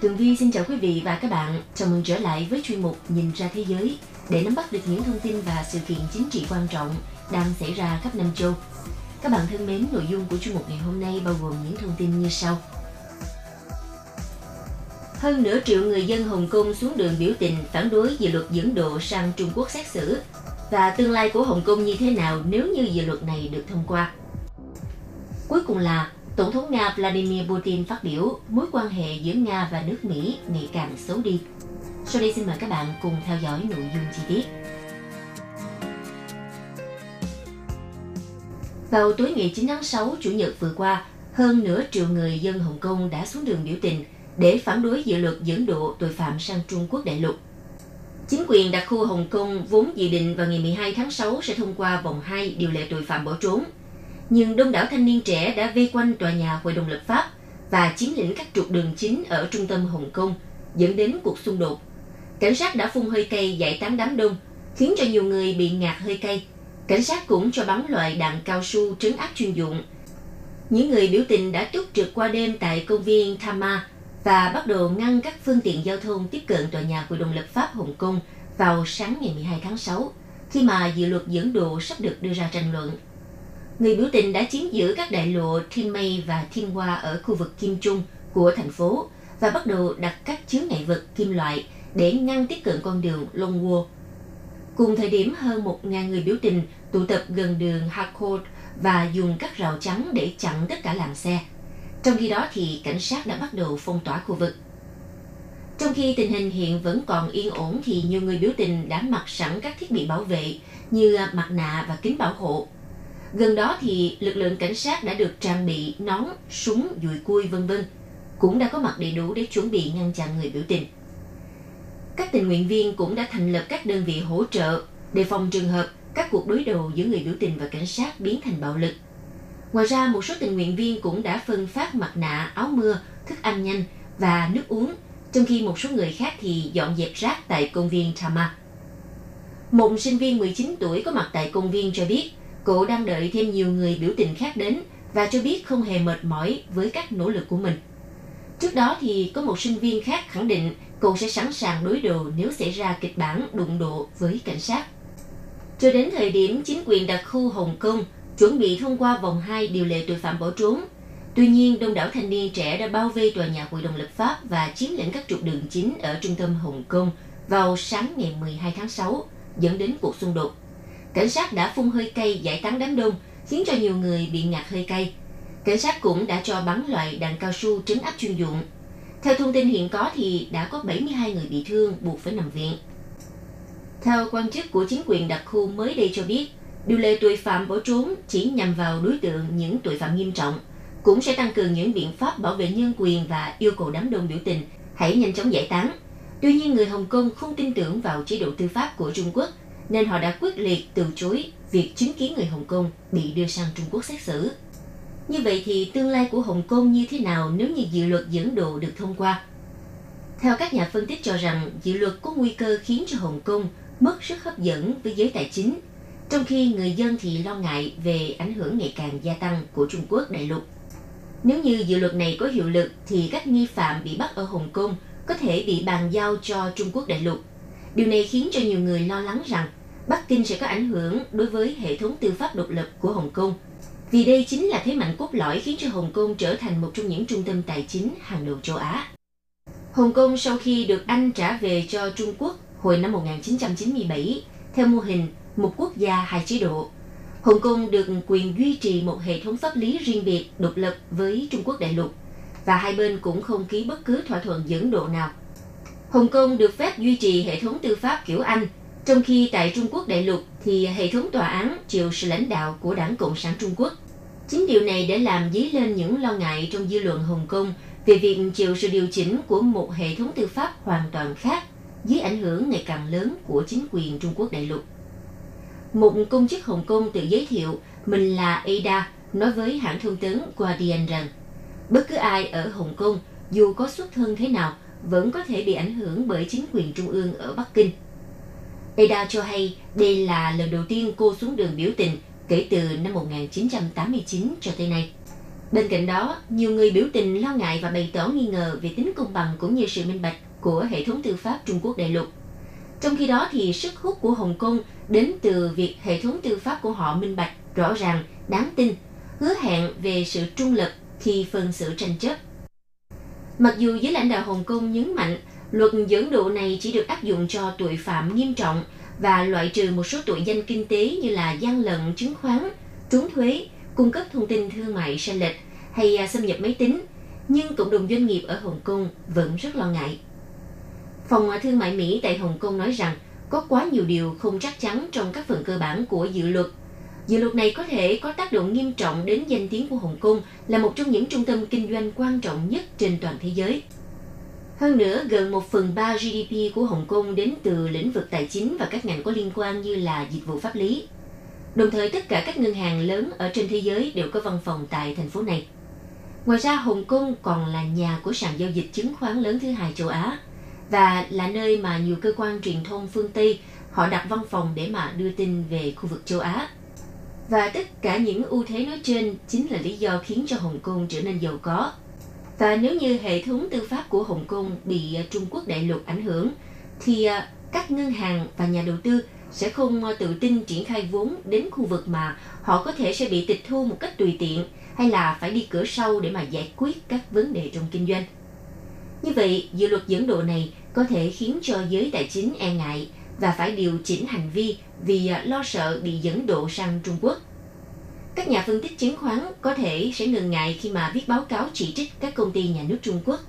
Tường Vi xin chào quý vị và các bạn. Chào mừng trở lại với chuyên mục Nhìn ra thế giới để nắm bắt được những thông tin và sự kiện chính trị quan trọng đang xảy ra khắp năm châu. Các bạn thân mến, nội dung của chuyên mục ngày hôm nay bao gồm những thông tin như sau. Hơn nửa triệu người dân Hồng Kông xuống đường biểu tình phản đối dự luật dẫn độ sang Trung Quốc xét xử và tương lai của Hồng Kông như thế nào nếu như dự luật này được thông qua. Cuối cùng là Tổng thống Nga Vladimir Putin phát biểu mối quan hệ giữa Nga và nước Mỹ ngày càng xấu đi. Sau đây xin mời các bạn cùng theo dõi nội dung chi tiết. Vào tối ngày 9 tháng 6, Chủ nhật vừa qua, hơn nửa triệu người dân Hồng Kông đã xuống đường biểu tình để phản đối dự luật dẫn độ tội phạm sang Trung Quốc đại lục. Chính quyền đặc khu Hồng Kông vốn dự định vào ngày 12 tháng 6 sẽ thông qua vòng 2 điều lệ tội phạm bỏ trốn – nhưng đông đảo thanh niên trẻ đã vây quanh tòa nhà Hội đồng lập pháp và chiếm lĩnh các trục đường chính ở trung tâm Hồng Kông, dẫn đến cuộc xung đột. Cảnh sát đã phun hơi cay giải tán đám đông, khiến cho nhiều người bị ngạt hơi cay. Cảnh sát cũng cho bắn loại đạn cao su trấn áp chuyên dụng. Những người biểu tình đã túc trực qua đêm tại công viên thama và bắt đầu ngăn các phương tiện giao thông tiếp cận tòa nhà Hội đồng lập pháp Hồng Kông vào sáng ngày 12 tháng 6, khi mà dự luật dẫn độ sắp được đưa ra tranh luận người biểu tình đã chiếm giữ các đại lộ Thiên Mây và Thiên Hoa ở khu vực Kim Trung của thành phố và bắt đầu đặt các chướng ngại vật kim loại để ngăn tiếp cận con đường Long Wo. Cùng thời điểm, hơn 1.000 người biểu tình tụ tập gần đường Harcourt và dùng các rào chắn để chặn tất cả làn xe. Trong khi đó thì cảnh sát đã bắt đầu phong tỏa khu vực. Trong khi tình hình hiện vẫn còn yên ổn thì nhiều người biểu tình đã mặc sẵn các thiết bị bảo vệ như mặt nạ và kính bảo hộ Gần đó thì lực lượng cảnh sát đã được trang bị nón, súng, dùi cui vân vân, cũng đã có mặt đầy đủ để chuẩn bị ngăn chặn người biểu tình. Các tình nguyện viên cũng đã thành lập các đơn vị hỗ trợ đề phòng trường hợp các cuộc đối đầu giữa người biểu tình và cảnh sát biến thành bạo lực. Ngoài ra, một số tình nguyện viên cũng đã phân phát mặt nạ, áo mưa, thức ăn nhanh và nước uống, trong khi một số người khác thì dọn dẹp rác tại công viên Tama. Một sinh viên 19 tuổi có mặt tại công viên cho biết Cô đang đợi thêm nhiều người biểu tình khác đến và cho biết không hề mệt mỏi với các nỗ lực của mình. Trước đó thì có một sinh viên khác khẳng định cô sẽ sẵn sàng đối đầu nếu xảy ra kịch bản đụng độ với cảnh sát. Cho đến thời điểm chính quyền đặc khu Hồng Kông chuẩn bị thông qua vòng 2 điều lệ tội phạm bỏ trốn, Tuy nhiên, đông đảo thanh niên trẻ đã bao vây tòa nhà Hội đồng lập pháp và chiếm lĩnh các trục đường chính ở trung tâm Hồng Kông vào sáng ngày 12 tháng 6, dẫn đến cuộc xung đột cảnh sát đã phun hơi cay giải tán đám đông, khiến cho nhiều người bị ngạt hơi cay. Cảnh sát cũng đã cho bắn loại đạn cao su trấn áp chuyên dụng. Theo thông tin hiện có thì đã có 72 người bị thương buộc phải nằm viện. Theo quan chức của chính quyền đặc khu mới đây cho biết, điều lệ tội phạm bỏ trốn chỉ nhằm vào đối tượng những tội phạm nghiêm trọng, cũng sẽ tăng cường những biện pháp bảo vệ nhân quyền và yêu cầu đám đông biểu tình hãy nhanh chóng giải tán. Tuy nhiên, người Hồng Kông không tin tưởng vào chế độ tư pháp của Trung Quốc nên họ đã quyết liệt từ chối việc chứng kiến người Hồng Kông bị đưa sang Trung Quốc xét xử. Như vậy thì tương lai của Hồng Kông như thế nào nếu như dự luật dẫn độ được thông qua? Theo các nhà phân tích cho rằng, dự luật có nguy cơ khiến cho Hồng Kông mất sức hấp dẫn với giới tài chính, trong khi người dân thì lo ngại về ảnh hưởng ngày càng gia tăng của Trung Quốc đại lục. Nếu như dự luật này có hiệu lực thì các nghi phạm bị bắt ở Hồng Kông có thể bị bàn giao cho Trung Quốc đại lục. Điều này khiến cho nhiều người lo lắng rằng Bắc Kinh sẽ có ảnh hưởng đối với hệ thống tư pháp độc lập của Hồng Kông. Vì đây chính là thế mạnh cốt lõi khiến cho Hồng Kông trở thành một trong những trung tâm tài chính hàng đầu châu Á. Hồng Kông sau khi được Anh trả về cho Trung Quốc hồi năm 1997 theo mô hình một quốc gia hai chế độ. Hồng Kông được quyền duy trì một hệ thống pháp lý riêng biệt độc lập với Trung Quốc đại lục, và hai bên cũng không ký bất cứ thỏa thuận dẫn độ nào. Hồng Kông được phép duy trì hệ thống tư pháp kiểu Anh trong khi tại Trung Quốc đại lục thì hệ thống tòa án chịu sự lãnh đạo của Đảng Cộng sản Trung Quốc. Chính điều này đã làm dấy lên những lo ngại trong dư luận Hồng Kông về việc chịu sự điều chỉnh của một hệ thống tư pháp hoàn toàn khác dưới ảnh hưởng ngày càng lớn của chính quyền Trung Quốc đại lục. Một công chức Hồng Kông tự giới thiệu mình là Ada, nói với hãng thông tấn Guardian rằng, bất cứ ai ở Hồng Kông, dù có xuất thân thế nào, vẫn có thể bị ảnh hưởng bởi chính quyền trung ương ở Bắc Kinh. Ada cho hay đây là lần đầu tiên cô xuống đường biểu tình kể từ năm 1989 cho tới nay. Bên cạnh đó, nhiều người biểu tình lo ngại và bày tỏ nghi ngờ về tính công bằng cũng như sự minh bạch của hệ thống tư pháp Trung Quốc đại lục. Trong khi đó thì sức hút của Hồng Kông đến từ việc hệ thống tư pháp của họ minh bạch, rõ ràng, đáng tin, hứa hẹn về sự trung lập khi phân xử tranh chấp. Mặc dù giới lãnh đạo Hồng Kông nhấn mạnh luật dẫn độ này chỉ được áp dụng cho tội phạm nghiêm trọng và loại trừ một số tội danh kinh tế như là gian lận chứng khoán, trốn thuế, cung cấp thông tin thương mại sai lệch hay à, xâm nhập máy tính, nhưng cộng đồng doanh nghiệp ở Hồng Kông vẫn rất lo ngại. Phòng à, thương mại Mỹ tại Hồng Kông nói rằng có quá nhiều điều không chắc chắn trong các phần cơ bản của dự luật. Dự luật này có thể có tác động nghiêm trọng đến danh tiếng của Hồng Kông là một trong những trung tâm kinh doanh quan trọng nhất trên toàn thế giới. Hơn nữa, gần một phần ba GDP của Hồng Kông đến từ lĩnh vực tài chính và các ngành có liên quan như là dịch vụ pháp lý. Đồng thời, tất cả các ngân hàng lớn ở trên thế giới đều có văn phòng tại thành phố này. Ngoài ra, Hồng Kông còn là nhà của sàn giao dịch chứng khoán lớn thứ hai châu Á và là nơi mà nhiều cơ quan truyền thông phương Tây họ đặt văn phòng để mà đưa tin về khu vực châu Á. Và tất cả những ưu thế nói trên chính là lý do khiến cho Hồng Kông trở nên giàu có và nếu như hệ thống tư pháp của Hồng Kông bị à, Trung Quốc đại lục ảnh hưởng, thì à, các ngân hàng và nhà đầu tư sẽ không à, tự tin triển khai vốn đến khu vực mà họ có thể sẽ bị tịch thu một cách tùy tiện hay là phải đi cửa sau để mà giải quyết các vấn đề trong kinh doanh. Như vậy, dự luật dẫn độ này có thể khiến cho giới tài chính e ngại và phải điều chỉnh hành vi vì lo sợ bị dẫn độ sang Trung Quốc. Các nhà phân tích chứng khoán có thể sẽ ngần ngại khi mà viết báo cáo chỉ trích các công ty nhà nước Trung Quốc.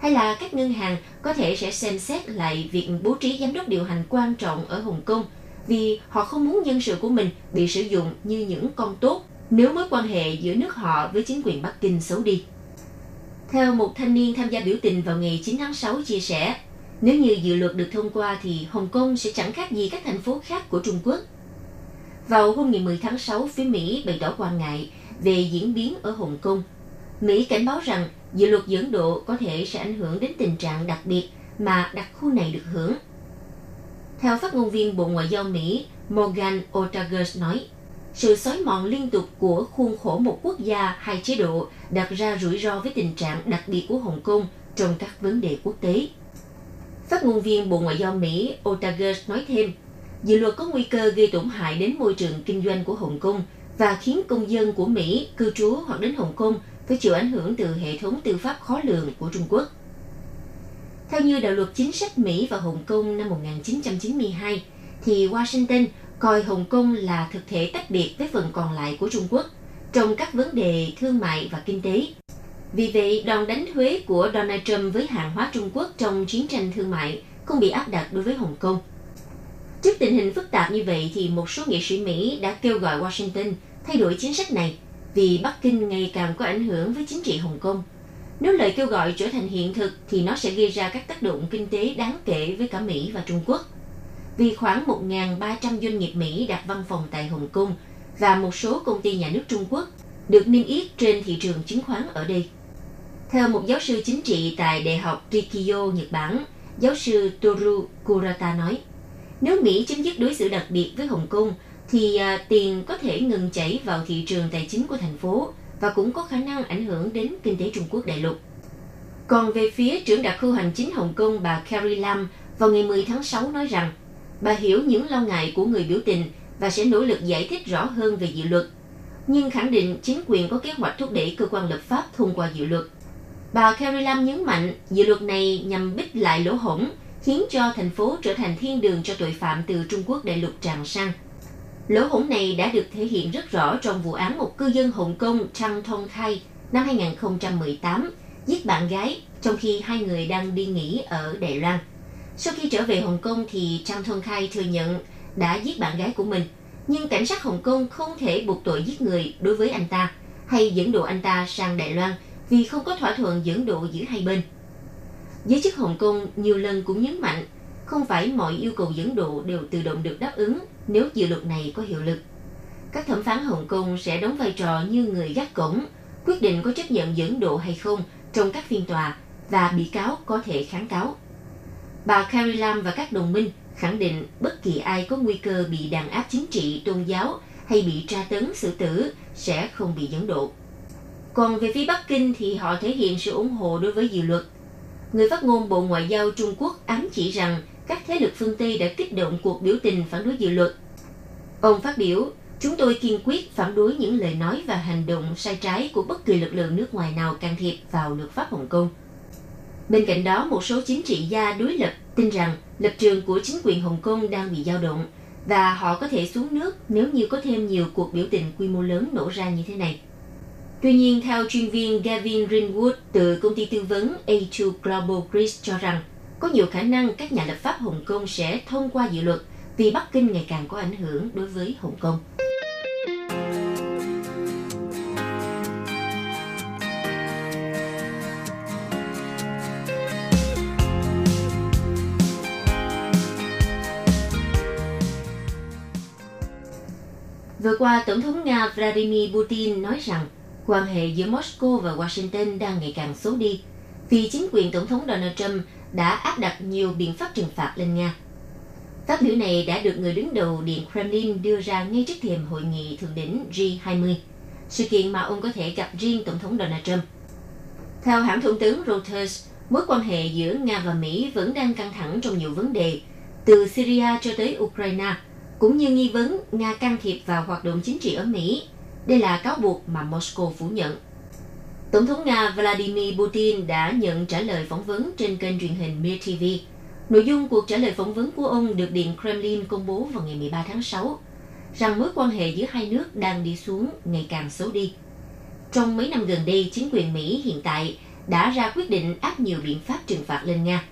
Hay là các ngân hàng có thể sẽ xem xét lại việc bố trí giám đốc điều hành quan trọng ở Hồng Kông vì họ không muốn nhân sự của mình bị sử dụng như những con tốt nếu mối quan hệ giữa nước họ với chính quyền Bắc Kinh xấu đi. Theo một thanh niên tham gia biểu tình vào ngày 9 tháng 6 chia sẻ, nếu như dự luật được thông qua thì Hồng Kông sẽ chẳng khác gì các thành phố khác của Trung Quốc – vào hôm ngày 10 tháng 6, phía Mỹ bày tỏ quan ngại về diễn biến ở Hồng Kông. Mỹ cảnh báo rằng dự luật dẫn độ có thể sẽ ảnh hưởng đến tình trạng đặc biệt mà đặc khu này được hưởng. Theo phát ngôn viên Bộ Ngoại giao Mỹ Morgan Otagers nói, sự xói mòn liên tục của khuôn khổ một quốc gia hai chế độ đặt ra rủi ro với tình trạng đặc biệt của Hồng Kông trong các vấn đề quốc tế. Phát ngôn viên Bộ Ngoại giao Mỹ Otagers nói thêm, dự luật có nguy cơ gây tổn hại đến môi trường kinh doanh của Hồng Kông và khiến công dân của Mỹ cư trú hoặc đến Hồng Kông phải chịu ảnh hưởng từ hệ thống tư pháp khó lường của Trung Quốc. Theo như đạo luật chính sách Mỹ và Hồng Kông năm 1992, thì Washington coi Hồng Kông là thực thể tách biệt với phần còn lại của Trung Quốc trong các vấn đề thương mại và kinh tế. Vì vậy, đòn đánh thuế của Donald Trump với hàng hóa Trung Quốc trong chiến tranh thương mại không bị áp đặt đối với Hồng Kông – Trước tình hình phức tạp như vậy thì một số nghị sĩ Mỹ đã kêu gọi Washington thay đổi chính sách này vì Bắc Kinh ngày càng có ảnh hưởng với chính trị Hồng Kông. Nếu lời kêu gọi trở thành hiện thực thì nó sẽ gây ra các tác động kinh tế đáng kể với cả Mỹ và Trung Quốc. Vì khoảng 1.300 doanh nghiệp Mỹ đặt văn phòng tại Hồng Kông và một số công ty nhà nước Trung Quốc được niêm yết trên thị trường chứng khoán ở đây. Theo một giáo sư chính trị tại Đại học Rikyo, Nhật Bản, giáo sư Toru Kurata nói, nếu Mỹ chấm dứt đối xử đặc biệt với Hồng Kông, thì à, tiền có thể ngừng chảy vào thị trường tài chính của thành phố và cũng có khả năng ảnh hưởng đến kinh tế Trung Quốc đại lục. Còn về phía trưởng đặc khu hành chính Hồng Kông bà Carrie Lam vào ngày 10 tháng 6 nói rằng bà hiểu những lo ngại của người biểu tình và sẽ nỗ lực giải thích rõ hơn về dự luật, nhưng khẳng định chính quyền có kế hoạch thúc đẩy cơ quan lập pháp thông qua dự luật. Bà Carrie Lam nhấn mạnh dự luật này nhằm bích lại lỗ hổng khiến cho thành phố trở thành thiên đường cho tội phạm từ Trung Quốc đại lục tràn sang. Lỗ hổng này đã được thể hiện rất rõ trong vụ án một cư dân Hồng Kông Trang Thong Khai năm 2018 giết bạn gái trong khi hai người đang đi nghỉ ở Đài Loan. Sau khi trở về Hồng Kông thì Trang Thong Khai thừa nhận đã giết bạn gái của mình, nhưng cảnh sát Hồng Kông không thể buộc tội giết người đối với anh ta. hay dẫn độ anh ta sang Đài Loan vì không có thỏa thuận dẫn độ giữa hai bên. Giới chức Hồng Kông nhiều lần cũng nhấn mạnh không phải mọi yêu cầu dẫn độ đều tự động được đáp ứng nếu dự luật này có hiệu lực. Các thẩm phán Hồng Kông sẽ đóng vai trò như người gác cổng, quyết định có chấp nhận dẫn độ hay không trong các phiên tòa và bị cáo có thể kháng cáo. Bà Carrie Lam và các đồng minh khẳng định bất kỳ ai có nguy cơ bị đàn áp chính trị, tôn giáo hay bị tra tấn xử tử sẽ không bị dẫn độ. Còn về phía Bắc Kinh thì họ thể hiện sự ủng hộ đối với dự luật. Người phát ngôn Bộ Ngoại giao Trung Quốc ám chỉ rằng các thế lực phương Tây đã kích động cuộc biểu tình phản đối dự luật. Ông phát biểu, chúng tôi kiên quyết phản đối những lời nói và hành động sai trái của bất kỳ lực lượng nước ngoài nào can thiệp vào luật pháp Hồng Kông. Bên cạnh đó, một số chính trị gia đối lập tin rằng lập trường của chính quyền Hồng Kông đang bị dao động và họ có thể xuống nước nếu như có thêm nhiều cuộc biểu tình quy mô lớn nổ ra như thế này. Tuy nhiên, theo chuyên viên Gavin Greenwood từ công ty tư vấn A2 Global Greece cho rằng, có nhiều khả năng các nhà lập pháp Hồng Kông sẽ thông qua dự luật vì Bắc Kinh ngày càng có ảnh hưởng đối với Hồng Kông. Vừa qua, Tổng thống Nga Vladimir Putin nói rằng quan hệ giữa Moscow và Washington đang ngày càng xấu đi vì chính quyền Tổng thống Donald Trump đã áp đặt nhiều biện pháp trừng phạt lên Nga. Phát biểu này đã được người đứng đầu Điện Kremlin đưa ra ngay trước thềm hội nghị thượng đỉnh G20, sự kiện mà ông có thể gặp riêng Tổng thống Donald Trump. Theo hãng thông tấn Reuters, mối quan hệ giữa Nga và Mỹ vẫn đang căng thẳng trong nhiều vấn đề, từ Syria cho tới Ukraine, cũng như nghi vấn Nga can thiệp vào hoạt động chính trị ở Mỹ. Đây là cáo buộc mà Moscow phủ nhận. Tổng thống Nga Vladimir Putin đã nhận trả lời phỏng vấn trên kênh truyền hình Mir TV. Nội dung cuộc trả lời phỏng vấn của ông được Điện Kremlin công bố vào ngày 13 tháng 6, rằng mối quan hệ giữa hai nước đang đi xuống ngày càng xấu đi. Trong mấy năm gần đây, chính quyền Mỹ hiện tại đã ra quyết định áp nhiều biện pháp trừng phạt lên Nga.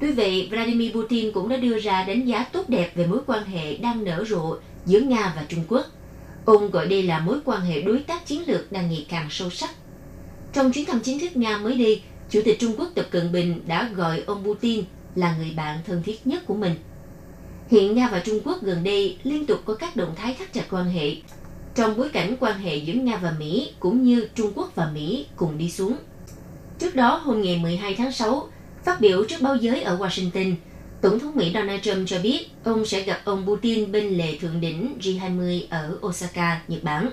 Tuy vậy, Vladimir Putin cũng đã đưa ra đánh giá tốt đẹp về mối quan hệ đang nở rộ giữa Nga và Trung Quốc. Ông gọi đây là mối quan hệ đối tác chiến lược đang ngày càng sâu sắc trong chuyến thăm chính thức Nga mới đây, Chủ tịch Trung Quốc Tập Cận Bình đã gọi ông Putin là người bạn thân thiết nhất của mình. Hiện Nga và Trung Quốc gần đây liên tục có các động thái thắt chặt quan hệ trong bối cảnh quan hệ giữa Nga và Mỹ cũng như Trung Quốc và Mỹ cùng đi xuống. Trước đó, hôm ngày 12 tháng 6, phát biểu trước báo giới ở Washington, Tổng thống Mỹ Donald Trump cho biết ông sẽ gặp ông Putin bên lề thượng đỉnh G20 ở Osaka, Nhật Bản.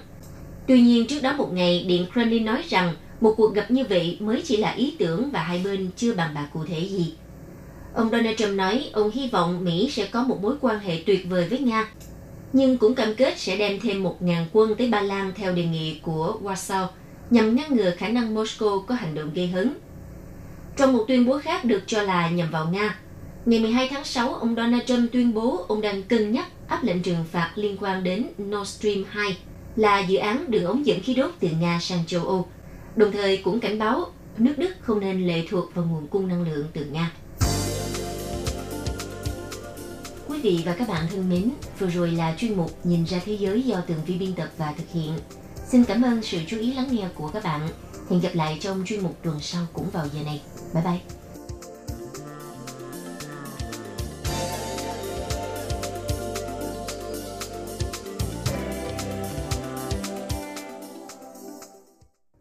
Tuy nhiên, trước đó một ngày, Điện Kremlin nói rằng một cuộc gặp như vậy mới chỉ là ý tưởng và hai bên chưa bàn bạc cụ thể gì. Ông Donald Trump nói ông hy vọng Mỹ sẽ có một mối quan hệ tuyệt vời với Nga, nhưng cũng cam kết sẽ đem thêm 1.000 quân tới Ba Lan theo đề nghị của Warsaw nhằm ngăn ngừa khả năng Moscow có hành động gây hấn. Trong một tuyên bố khác được cho là nhằm vào Nga, ngày 12 tháng 6, ông Donald Trump tuyên bố ông đang cân nhắc áp lệnh trừng phạt liên quan đến Nord Stream 2 là dự án đường ống dẫn khí đốt từ Nga sang châu Âu đồng thời cũng cảnh báo nước Đức không nên lệ thuộc vào nguồn cung năng lượng từ Nga. Quý vị và các bạn thân mến, vừa rồi là chuyên mục Nhìn ra thế giới do tường vi biên tập và thực hiện. Xin cảm ơn sự chú ý lắng nghe của các bạn. Hẹn gặp lại trong chuyên mục tuần sau cũng vào giờ này. Bye bye!